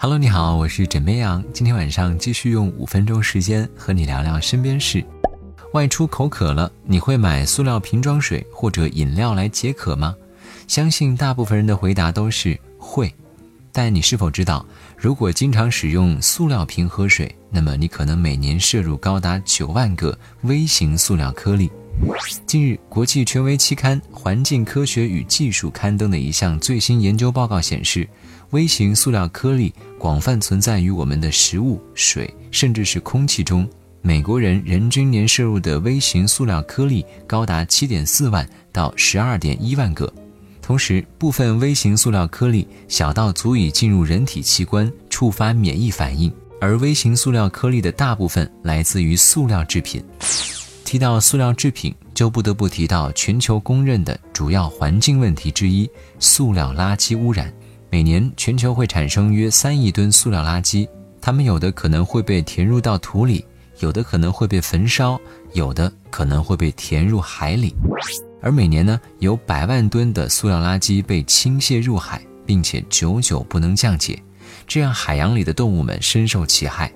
Hello，你好，我是枕边羊。今天晚上继续用五分钟时间和你聊聊身边事。外出口渴了，你会买塑料瓶装水或者饮料来解渴吗？相信大部分人的回答都是会。但你是否知道，如果经常使用塑料瓶喝水，那么你可能每年摄入高达九万个微型塑料颗粒？近日，国际权威期刊《环境科学与技术》刊登的一项最新研究报告显示，微型塑料颗粒广泛存在于我们的食物、水，甚至是空气中。美国人人均年摄入的微型塑料颗粒高达七点四万到十二点一万个。同时，部分微型塑料颗粒小到足以进入人体器官，触发免疫反应，而微型塑料颗粒的大部分来自于塑料制品。提到塑料制品，就不得不提到全球公认的主要环境问题之一——塑料垃圾污染。每年全球会产生约三亿吨塑料垃圾，它们有的可能会被填入到土里，有的可能会被焚烧，有的可能会被填入海里。而每年呢，有百万吨的塑料垃圾被倾泻入海，并且久久不能降解，这让海洋里的动物们深受其害。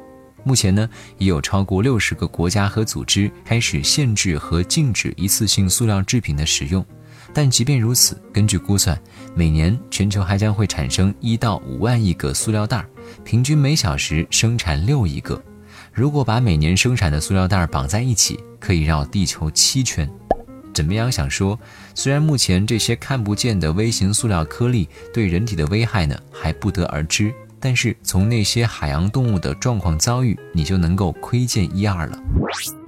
目前呢，已有超过六十个国家和组织开始限制和禁止一次性塑料制品的使用。但即便如此，根据估算，每年全球还将会产生一到五万亿个塑料袋，平均每小时生产六亿个。如果把每年生产的塑料袋绑在一起，可以绕地球七圈。怎么样？想说，虽然目前这些看不见的微型塑料颗粒对人体的危害呢还不得而知。但是从那些海洋动物的状况遭遇，你就能够窥见一二了。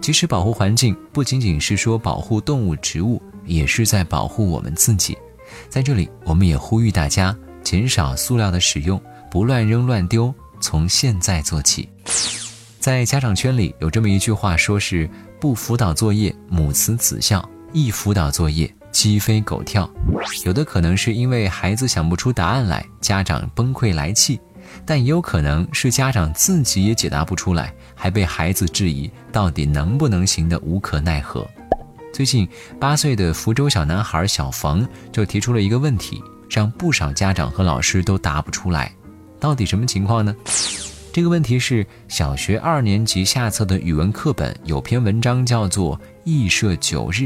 其实保护环境不仅仅是说保护动物、植物，也是在保护我们自己。在这里，我们也呼吁大家减少塑料的使用，不乱扔乱丢，从现在做起。在家长圈里有这么一句话，说是不辅导作业母慈子孝，一辅导作业鸡飞狗跳。有的可能是因为孩子想不出答案来，家长崩溃来气。但也有可能是家长自己也解答不出来，还被孩子质疑到底能不能行的无可奈何。最近，八岁的福州小男孩小冯就提出了一个问题，让不少家长和老师都答不出来，到底什么情况呢？这个问题是小学二年级下册的语文课本有篇文章叫做《羿射九日》，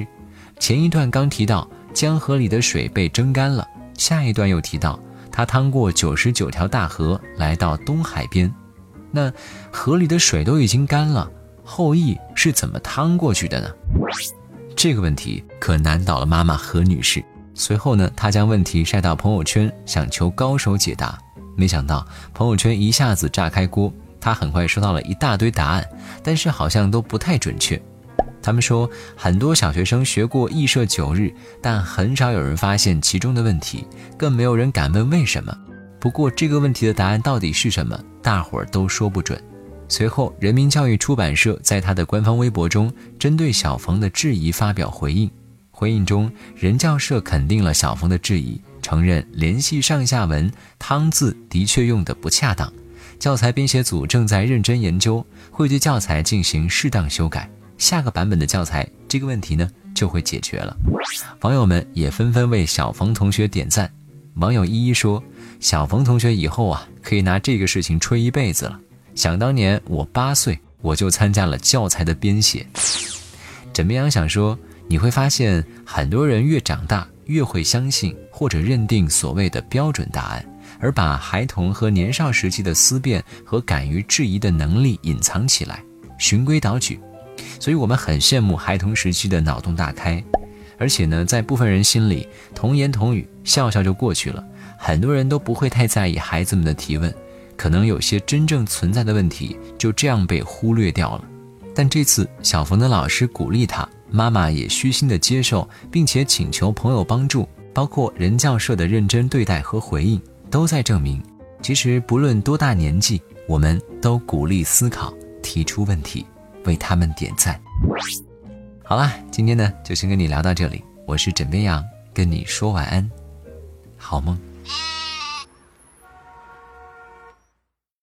前一段刚提到江河里的水被蒸干了，下一段又提到。他趟过九十九条大河，来到东海边。那河里的水都已经干了，后羿是怎么趟过去的呢？这个问题可难倒了妈妈何女士。随后呢，她将问题晒到朋友圈，想求高手解答。没想到朋友圈一下子炸开锅，她很快收到了一大堆答案，但是好像都不太准确。他们说，很多小学生学过羿射九日，但很少有人发现其中的问题，更没有人敢问为什么。不过，这个问题的答案到底是什么，大伙儿都说不准。随后，人民教育出版社在他的官方微博中，针对小冯的质疑发表回应。回应中，人教社肯定了小冯的质疑，承认联系上下文“汤”字的确用得不恰当，教材编写组正在认真研究，会对教材进行适当修改。下个版本的教材，这个问题呢就会解决了。网友们也纷纷为小冯同学点赞。网友依依说：“小冯同学以后啊，可以拿这个事情吹一辈子了。想当年我八岁，我就参加了教材的编写。”枕边羊想说，你会发现很多人越长大越会相信或者认定所谓的标准答案，而把孩童和年少时期的思辨和敢于质疑的能力隐藏起来，循规蹈矩。所以我们很羡慕孩童时期的脑洞大开，而且呢，在部分人心里，童言童语，笑笑就过去了，很多人都不会太在意孩子们的提问，可能有些真正存在的问题就这样被忽略掉了。但这次小冯的老师鼓励他，妈妈也虚心的接受，并且请求朋友帮助，包括人教社的认真对待和回应，都在证明，其实不论多大年纪，我们都鼓励思考，提出问题。为他们点赞。好啦，今天呢就先跟你聊到这里。我是枕边羊，跟你说晚安，好梦。